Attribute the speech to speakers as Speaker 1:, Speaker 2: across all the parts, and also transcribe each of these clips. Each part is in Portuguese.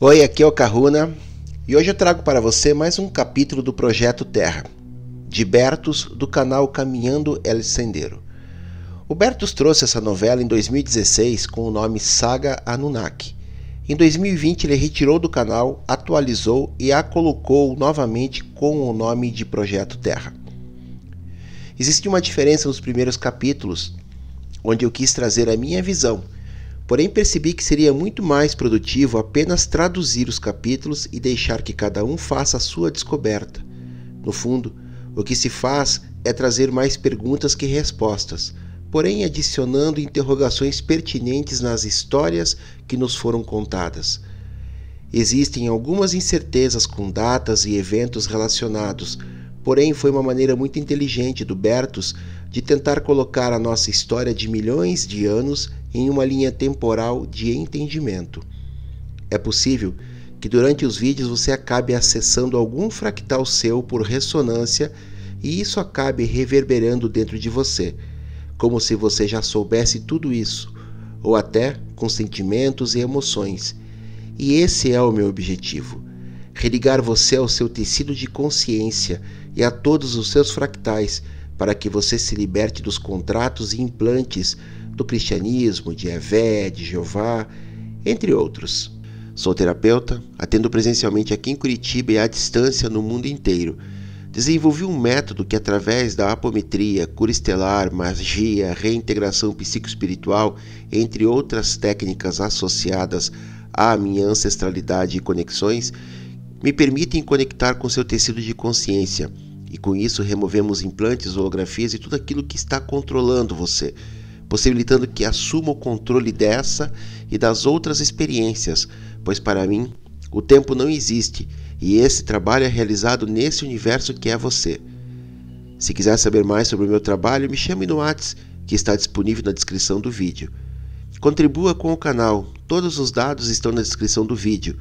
Speaker 1: Oi, aqui é o Caruna e hoje eu trago para você mais um capítulo do Projeto Terra, de Bertus, do canal Caminhando El Sendero. O Bertus trouxe essa novela em 2016 com o nome Saga Anunnaki. Em 2020 ele retirou do canal, atualizou e a colocou novamente com o nome de Projeto Terra. Existe uma diferença nos primeiros capítulos, onde eu quis trazer a minha visão Porém, percebi que seria muito mais produtivo apenas traduzir os capítulos e deixar que cada um faça a sua descoberta. No fundo, o que se faz é trazer mais perguntas que respostas, porém adicionando interrogações pertinentes nas histórias que nos foram contadas. Existem algumas incertezas com datas e eventos relacionados, porém foi uma maneira muito inteligente do Bertus de tentar colocar a nossa história de milhões de anos em uma linha temporal de entendimento. É possível que durante os vídeos você acabe acessando algum fractal seu por ressonância e isso acabe reverberando dentro de você, como se você já soubesse tudo isso, ou até com sentimentos e emoções. E esse é o meu objetivo: religar você ao seu tecido de consciência e a todos os seus fractais, para que você se liberte dos contratos e implantes do cristianismo, de Evé, de Jeová, entre outros. Sou terapeuta, atendo presencialmente aqui em Curitiba e à distância no mundo inteiro. Desenvolvi um método que, através da apometria, cura estelar, magia, reintegração psicoespiritual, entre outras técnicas associadas à minha ancestralidade e conexões, me permitem conectar com seu tecido de consciência. E com isso removemos implantes, holografias e tudo aquilo que está controlando você possibilitando que assuma o controle dessa e das outras experiências, pois para mim o tempo não existe e esse trabalho é realizado nesse universo que é você. Se quiser saber mais sobre o meu trabalho, me chame no WhatsApp, que está disponível na descrição do vídeo. Contribua com o canal, todos os dados estão na descrição do vídeo.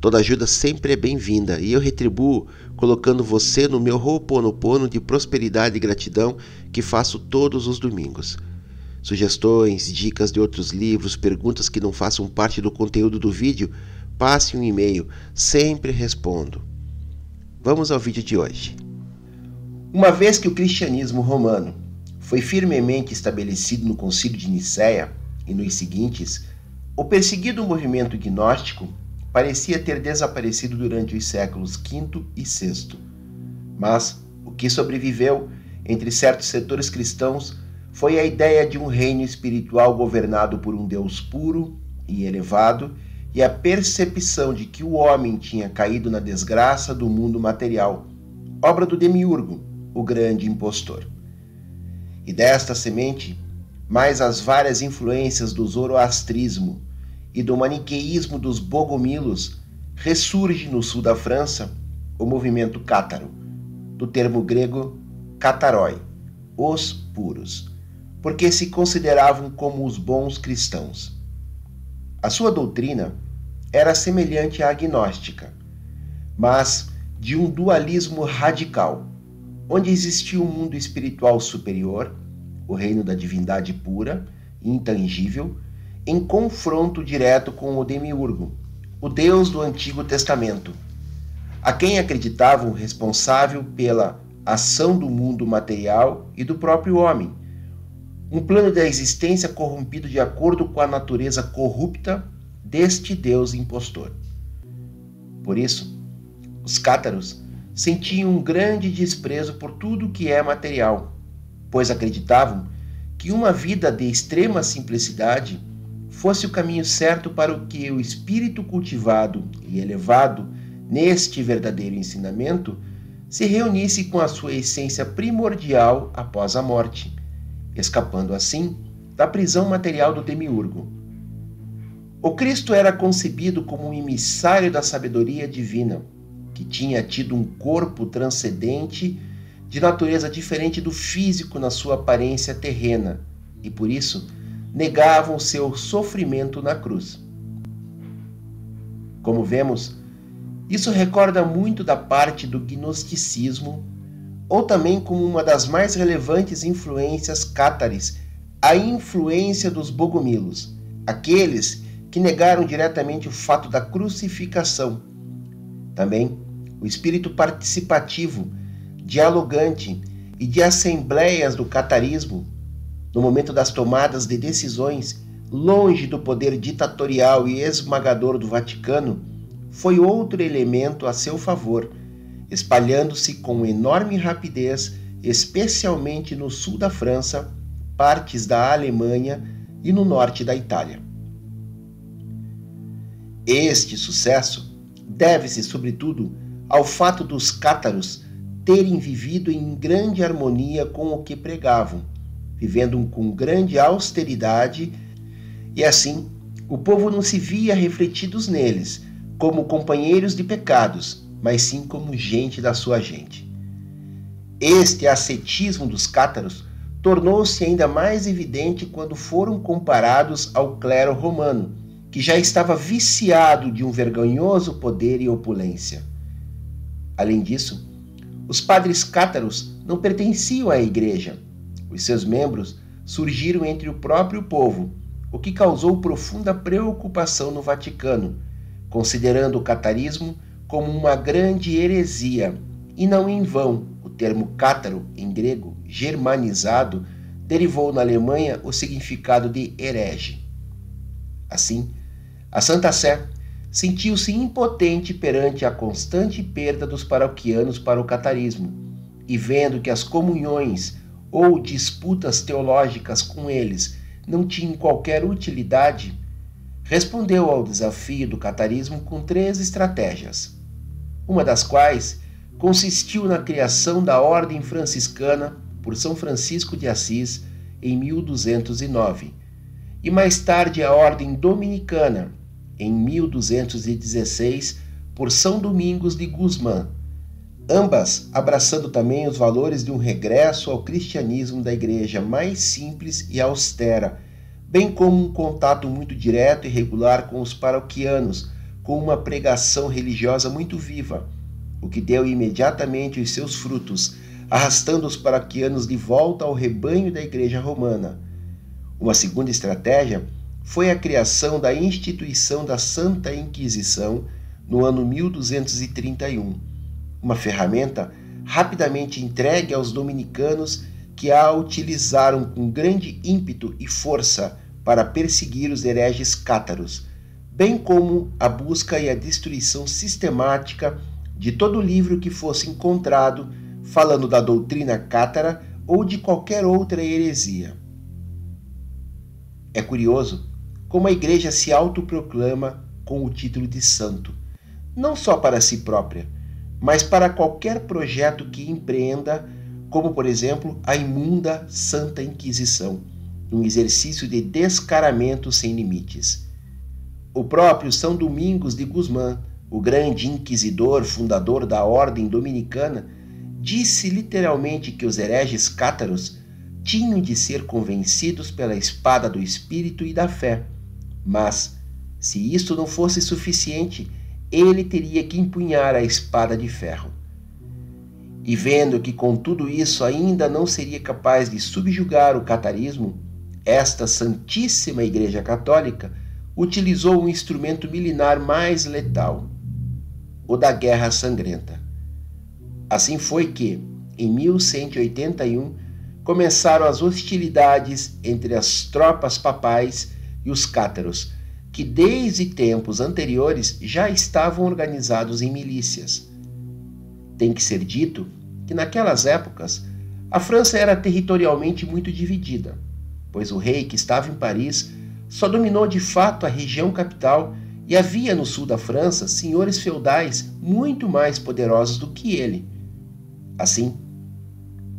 Speaker 1: Toda ajuda sempre é bem-vinda e eu retribuo colocando você no meu Ho'oponopono de prosperidade e gratidão que faço todos os domingos. Sugestões, dicas de outros livros, perguntas que não façam parte do conteúdo do vídeo, passe um e-mail, sempre respondo. Vamos ao vídeo de hoje. Uma vez que o cristianismo romano foi firmemente estabelecido no Concílio de Nicéia e nos seguintes, o perseguido movimento gnóstico parecia ter desaparecido durante os séculos V e VI. Mas o que sobreviveu entre certos setores cristãos foi a ideia de um reino espiritual governado por um Deus puro e elevado e a percepção de que o homem tinha caído na desgraça do mundo material, obra do demiurgo, o grande impostor. E desta semente, mais as várias influências do zoroastrismo e do maniqueísmo dos bogomilos, ressurge no sul da França o movimento cátaro, do termo grego katarói, os puros porque se consideravam como os bons cristãos. A sua doutrina era semelhante à agnóstica, mas de um dualismo radical, onde existia um mundo espiritual superior, o reino da divindade pura e intangível, em confronto direto com o demiurgo, o Deus do Antigo Testamento, a quem acreditavam responsável pela ação do mundo material e do próprio homem um plano da existência corrompido de acordo com a natureza corrupta deste Deus impostor. Por isso, os cátaros sentiam um grande desprezo por tudo que é material, pois acreditavam que uma vida de extrema simplicidade fosse o caminho certo para o que o espírito cultivado e elevado neste verdadeiro ensinamento se reunisse com a sua essência primordial após a morte escapando assim da prisão material do demiurgo. O Cristo era concebido como um emissário da sabedoria divina, que tinha tido um corpo transcendente de natureza diferente do físico na sua aparência terrena e por isso negavam seu sofrimento na cruz. Como vemos, isso recorda muito da parte do gnosticismo ou também como uma das mais relevantes influências cátares, a influência dos bogomilos, aqueles que negaram diretamente o fato da crucificação. Também o espírito participativo, dialogante e de assembleias do catarismo, no momento das tomadas de decisões, longe do poder ditatorial e esmagador do Vaticano, foi outro elemento a seu favor, espalhando-se com enorme rapidez, especialmente no sul da França, partes da Alemanha e no norte da Itália. Este sucesso deve-se, sobretudo, ao fato dos cátaros terem vivido em grande harmonia com o que pregavam, vivendo com grande austeridade, e assim o povo não se via refletidos neles como companheiros de pecados, mas sim como gente da sua gente. Este ascetismo dos cátaros tornou-se ainda mais evidente quando foram comparados ao clero romano, que já estava viciado de um vergonhoso poder e opulência. Além disso, os padres cátaros não pertenciam à igreja. Os seus membros surgiram entre o próprio povo, o que causou profunda preocupação no Vaticano, considerando o catarismo como uma grande heresia, e não em vão o termo cátaro, em grego, germanizado, derivou na Alemanha o significado de herege. Assim, a Santa Sé sentiu-se impotente perante a constante perda dos paroquianos para o catarismo, e vendo que as comunhões ou disputas teológicas com eles não tinham qualquer utilidade, respondeu ao desafio do catarismo com três estratégias, uma das quais consistiu na criação da Ordem Franciscana por São Francisco de Assis em 1209, e mais tarde a Ordem Dominicana em 1216 por São Domingos de Guzmán, ambas abraçando também os valores de um regresso ao cristianismo da igreja mais simples e austera, bem como um contato muito direto e regular com os paroquianos, com uma pregação religiosa muito viva, o que deu imediatamente os seus frutos, arrastando os paroquianos de volta ao rebanho da igreja romana. Uma segunda estratégia foi a criação da instituição da Santa Inquisição no ano 1231, uma ferramenta rapidamente entregue aos dominicanos que a utilizaram com grande ímpeto e força para perseguir os hereges cátaros, bem como a busca e a destruição sistemática de todo livro que fosse encontrado falando da doutrina cátara ou de qualquer outra heresia. É curioso como a igreja se autoproclama com o título de santo, não só para si própria, mas para qualquer projeto que empreenda, como por exemplo a imunda Santa Inquisição, um exercício de descaramento sem limites. O próprio São Domingos de Guzmán, o grande inquisidor fundador da ordem dominicana, disse literalmente que os hereges cátaros tinham de ser convencidos pela espada do espírito e da fé mas, se isto não fosse suficiente, ele teria que empunhar a espada de ferro. E vendo que com tudo isso ainda não seria capaz de subjugar o catarismo, esta Santíssima Igreja Católica utilizou um instrumento militar mais letal, o da guerra sangrenta. Assim foi que, em 1181, começaram as hostilidades entre as tropas papais e os cátaros, que desde tempos anteriores já estavam organizados em milícias. Tem que ser dito que naquelas épocas a França era territorialmente muito dividida, pois o rei que estava em Paris só dominou de fato a região capital e havia no sul da França senhores feudais muito mais poderosos do que ele. Assim,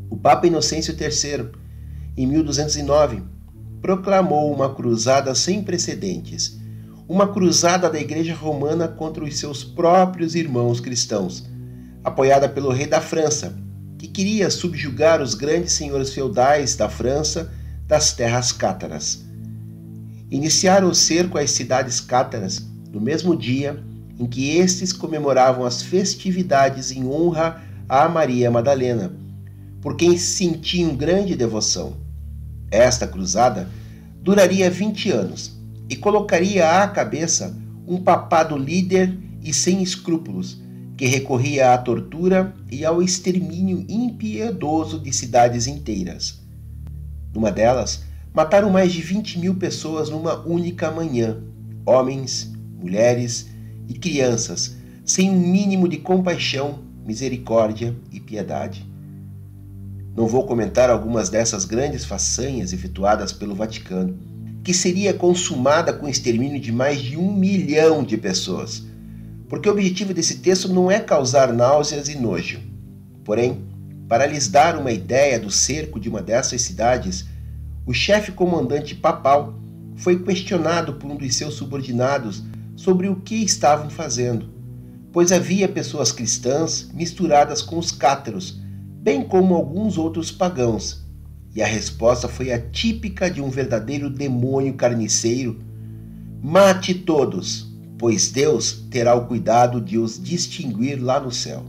Speaker 1: o Papa Inocêncio III, em 1209, proclamou uma cruzada sem precedentes, uma cruzada da Igreja Romana contra os seus próprios irmãos cristãos, apoiada pelo rei da França, que queria subjugar os grandes senhores feudais da França das terras cátaras. Iniciaram o cerco às cidades cátaras no mesmo dia em que estes comemoravam as festividades em honra a Maria Madalena, por quem sentiam grande devoção. Esta cruzada duraria 20 anos, e colocaria à cabeça um papado líder e sem escrúpulos, que recorria à tortura e ao extermínio impiedoso de cidades inteiras. Numa delas, mataram mais de 20 mil pessoas numa única manhã: homens, mulheres e crianças, sem um mínimo de compaixão, misericórdia e piedade. Não vou comentar algumas dessas grandes façanhas efetuadas pelo Vaticano, que seria consumada com o extermínio de mais de um milhão de pessoas, porque o objetivo desse texto não é causar náuseas e nojo. Porém, para lhes dar uma ideia do cerco de uma dessas cidades, o chefe comandante papal foi questionado por um dos seus subordinados sobre o que estavam fazendo, pois havia pessoas cristãs misturadas com os cátaros bem como alguns outros pagãos. E a resposta foi a típica de um verdadeiro demônio carniceiro: Mate todos, pois Deus terá o cuidado de os distinguir lá no céu.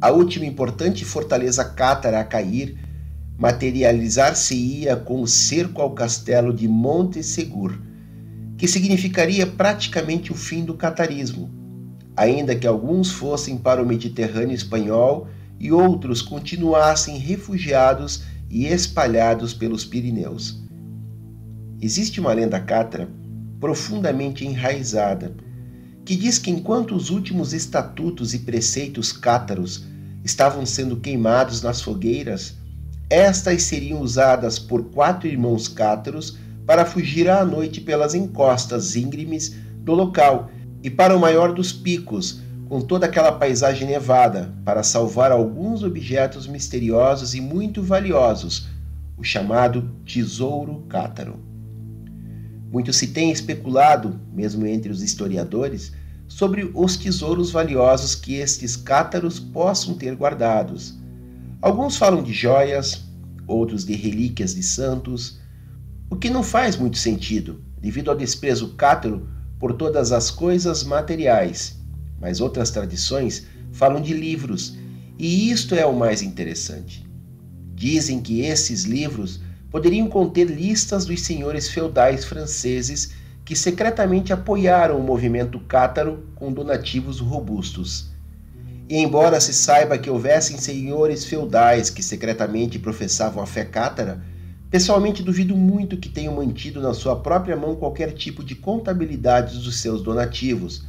Speaker 1: A última importante fortaleza cátara a cair materializar-se-ia com o cerco ao castelo de Monte Segur, que significaria praticamente o fim do catarismo ainda que alguns fossem para o Mediterrâneo espanhol e outros continuassem refugiados e espalhados pelos Pirineus. Existe uma lenda cátara profundamente enraizada que diz que enquanto os últimos estatutos e preceitos cátaros estavam sendo queimados nas fogueiras, estas seriam usadas por quatro irmãos cátaros para fugir à noite pelas encostas íngremes do local e para o maior dos picos, com toda aquela paisagem nevada, para salvar alguns objetos misteriosos e muito valiosos, o chamado Tesouro Cátaro. Muito se tem especulado, mesmo entre os historiadores, sobre os tesouros valiosos que estes cátaros possam ter guardados. Alguns falam de joias, outros de relíquias de santos, o que não faz muito sentido, devido ao desprezo cátaro por todas as coisas materiais, mas outras tradições falam de livros, e isto é o mais interessante. Dizem que esses livros poderiam conter listas dos senhores feudais franceses que secretamente apoiaram o movimento cátaro com donativos robustos. E embora se saiba que houvessem senhores feudais que secretamente professavam a fé cátara, Pessoalmente, duvido muito que tenham mantido na sua própria mão qualquer tipo de contabilidade dos seus donativos,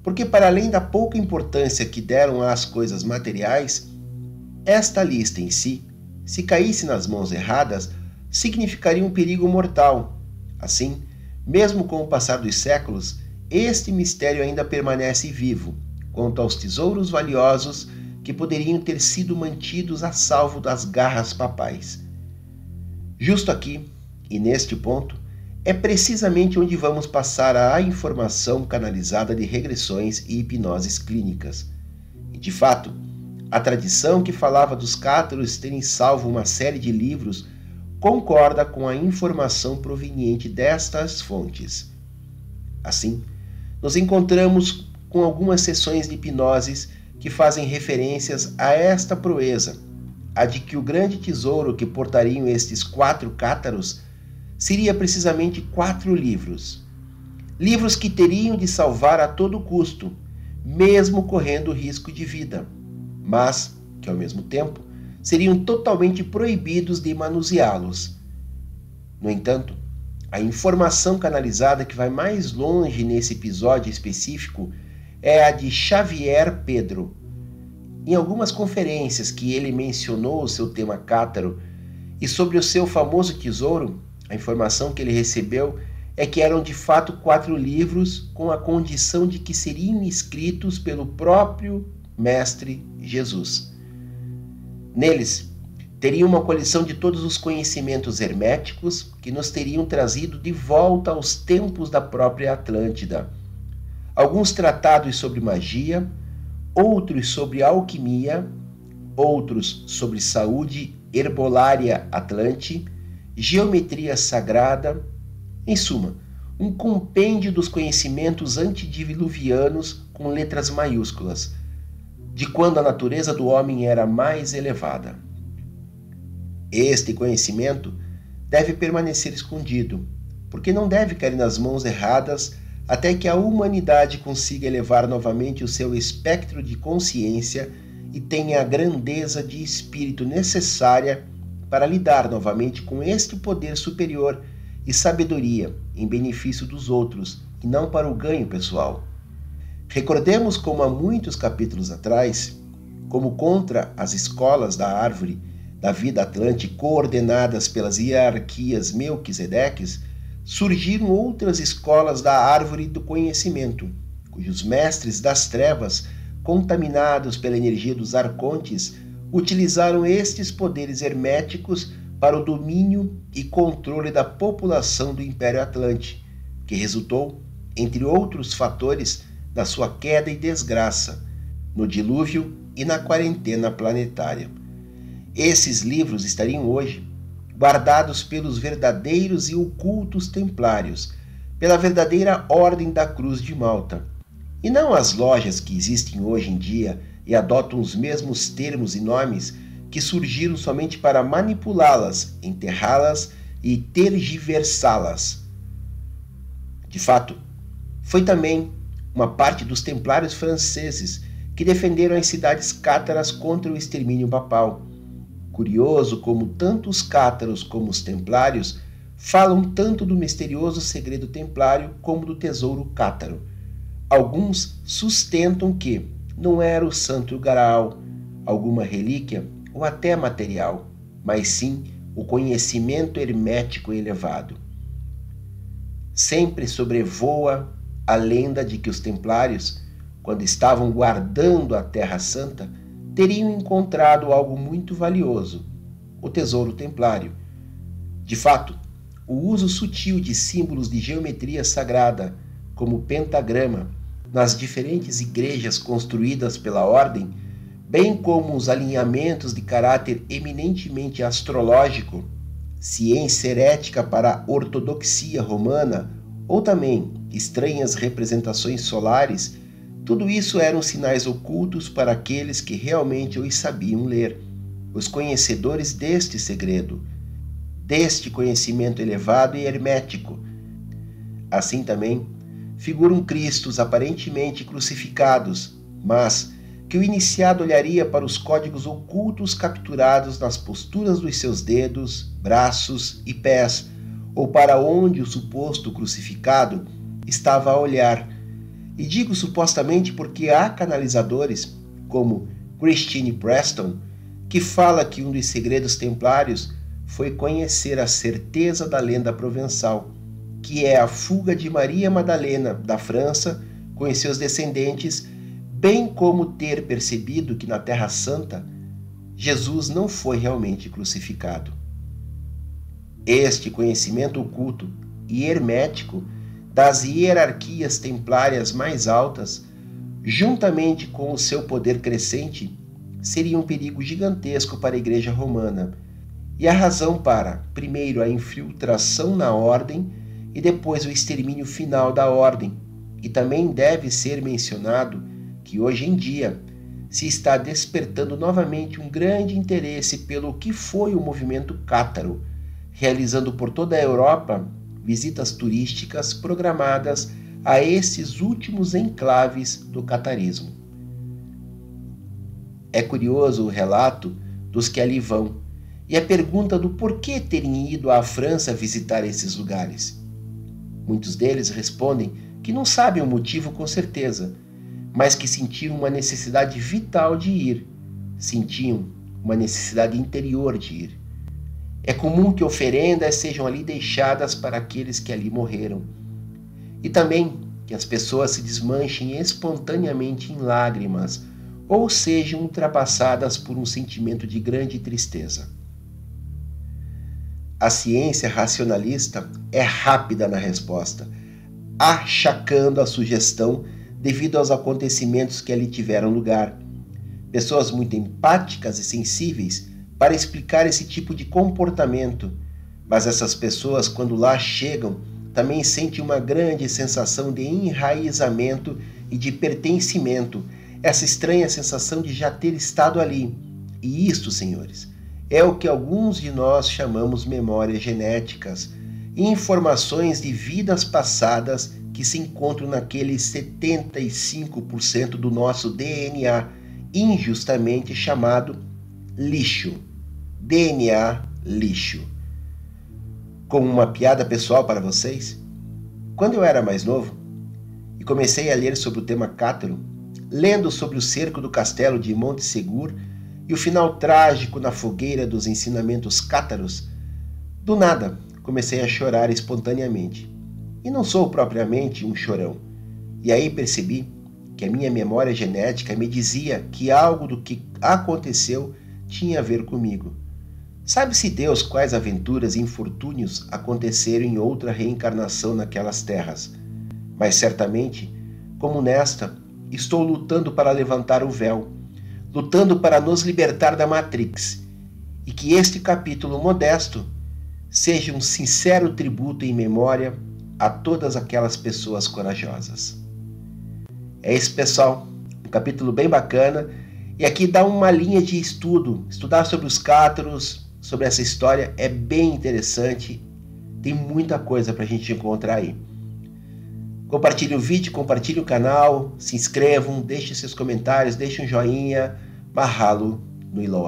Speaker 1: porque, para além da pouca importância que deram às coisas materiais, esta lista em si, se caísse nas mãos erradas, significaria um perigo mortal. Assim, mesmo com o passar dos séculos, este mistério ainda permanece vivo quanto aos tesouros valiosos que poderiam ter sido mantidos a salvo das garras papais. Justo aqui, e neste ponto, é precisamente onde vamos passar a informação canalizada de regressões e hipnoses clínicas. E de fato, a tradição que falava dos cátaros terem salvo uma série de livros concorda com a informação proveniente destas fontes. Assim, nos encontramos com algumas sessões de hipnoses que fazem referências a esta proeza a de que o grande tesouro que portariam estes quatro cátaros seria precisamente quatro livros. Livros que teriam de salvar a todo custo, mesmo correndo risco de vida, mas que ao mesmo tempo seriam totalmente proibidos de manuseá-los. No entanto, a informação canalizada que vai mais longe nesse episódio específico é a de Xavier Pedro, em algumas conferências que ele mencionou o seu tema cátaro e sobre o seu famoso tesouro, a informação que ele recebeu é que eram de fato quatro livros com a condição de que seriam escritos pelo próprio Mestre Jesus. Neles, teria uma coleção de todos os conhecimentos herméticos que nos teriam trazido de volta aos tempos da própria Atlântida. Alguns tratados sobre magia, outros sobre alquimia, outros sobre saúde herbolária atlante, geometria sagrada, em suma, um compêndio dos conhecimentos antediluvianos com letras maiúsculas, de quando a natureza do homem era mais elevada. Este conhecimento deve permanecer escondido, porque não deve cair nas mãos erradas até que a humanidade consiga elevar novamente o seu espectro de consciência e tenha a grandeza de espírito necessária para lidar novamente com este poder superior e sabedoria em benefício dos outros e não para o ganho pessoal. Recordemos como há muitos capítulos atrás, como contra as escolas da árvore da vida atlântica coordenadas pelas hierarquias Melquisedeques, surgiram outras escolas da árvore do conhecimento, cujos mestres das trevas, contaminados pela energia dos arcontes, utilizaram estes poderes herméticos para o domínio e controle da população do Império Atlante, que resultou, entre outros fatores, na sua queda e desgraça, no dilúvio e na quarentena planetária. Esses livros estariam hoje guardados pelos verdadeiros e ocultos templários, pela verdadeira Ordem da Cruz de Malta, e não as lojas que existem hoje em dia e adotam os mesmos termos e nomes que surgiram somente para manipulá-las, enterrá-las e tergiversá-las. De fato, foi também uma parte dos templários franceses que defenderam as cidades cátaras contra o extermínio papal. Curioso como tanto os cátaros como os templários falam tanto do misterioso segredo templário como do tesouro cátaro. Alguns sustentam que não era o santo Graal, alguma relíquia ou até material, mas sim o conhecimento hermético elevado. Sempre sobrevoa a lenda de que os templários, quando estavam guardando a Terra Santa, teriam encontrado algo muito valioso, o tesouro templário. De fato, o uso sutil de símbolos de geometria sagrada, como o pentagrama, nas diferentes igrejas construídas pela ordem, bem como os alinhamentos de caráter eminentemente astrológico, ciência herética para a ortodoxia romana, ou também estranhas representações solares, tudo isso eram sinais ocultos para aqueles que realmente os sabiam ler, os conhecedores deste segredo, deste conhecimento elevado e hermético. Assim também, figuram Cristos aparentemente crucificados, mas que o iniciado olharia para os códigos ocultos capturados nas posturas dos seus dedos, braços e pés, ou para onde o suposto crucificado estava a olhar. E digo supostamente porque há canalizadores, como Christine Preston, que fala que um dos segredos templários foi conhecer a certeza da lenda provençal que é a fuga de Maria Madalena da França com seus descendentes, bem como ter percebido que na Terra Santa Jesus não foi realmente crucificado. Este conhecimento oculto e hermético das hierarquias templárias mais altas, juntamente com o seu poder crescente, seria um perigo gigantesco para a Igreja Romana e a razão para, primeiro, a infiltração na ordem e depois o extermínio final da ordem. E também deve ser mencionado que hoje em dia se está despertando novamente um grande interesse pelo que foi o movimento cátaro, realizando por toda a Europa visitas turísticas programadas a esses últimos enclaves do catarismo. É curioso o relato dos que ali vão e a pergunta do porquê terem ido à França visitar esses lugares. Muitos deles respondem que não sabem o motivo com certeza, mas que sentiram uma necessidade vital de ir, sentiam uma necessidade interior de ir. É comum que oferendas sejam ali deixadas para aqueles que ali morreram. E também que as pessoas se desmanchem espontaneamente em lágrimas ou sejam ultrapassadas por um sentimento de grande tristeza. A ciência racionalista é rápida na resposta, achacando a sugestão devido aos acontecimentos que ali tiveram lugar. Pessoas muito empáticas e sensíveis para explicar esse tipo de comportamento, mas essas pessoas, quando lá chegam, também sentem uma grande sensação de enraizamento e de pertencimento, essa estranha sensação de já ter estado ali. E isto, senhores, é o que alguns de nós chamamos memórias genéticas informações de vidas passadas que se encontram naquele 75% do nosso DNA, injustamente chamado lixo. DNA lixo. Como uma piada pessoal para vocês, quando eu era mais novo e comecei a ler sobre o tema Cátaro, lendo sobre o cerco do castelo de Monte Segur e o final trágico na fogueira dos ensinamentos cátaros, do nada comecei a chorar espontaneamente. E não sou propriamente um chorão. E aí percebi que a minha memória genética me dizia que algo do que aconteceu tinha a ver comigo. Sabe-se Deus quais aventuras e infortúnios aconteceram em outra reencarnação naquelas terras, mas certamente, como nesta, estou lutando para levantar o véu, lutando para nos libertar da Matrix, e que este capítulo modesto seja um sincero tributo em memória a todas aquelas pessoas corajosas. É isso, pessoal. Um capítulo bem bacana. E aqui dá uma linha de estudo. Estudar sobre os cátaros, sobre essa história é bem interessante. Tem muita coisa para a gente encontrar aí. Compartilhe o vídeo, compartilhe o canal, se inscrevam, deixe seus comentários, deixe um joinha. Mahalo no Iloa.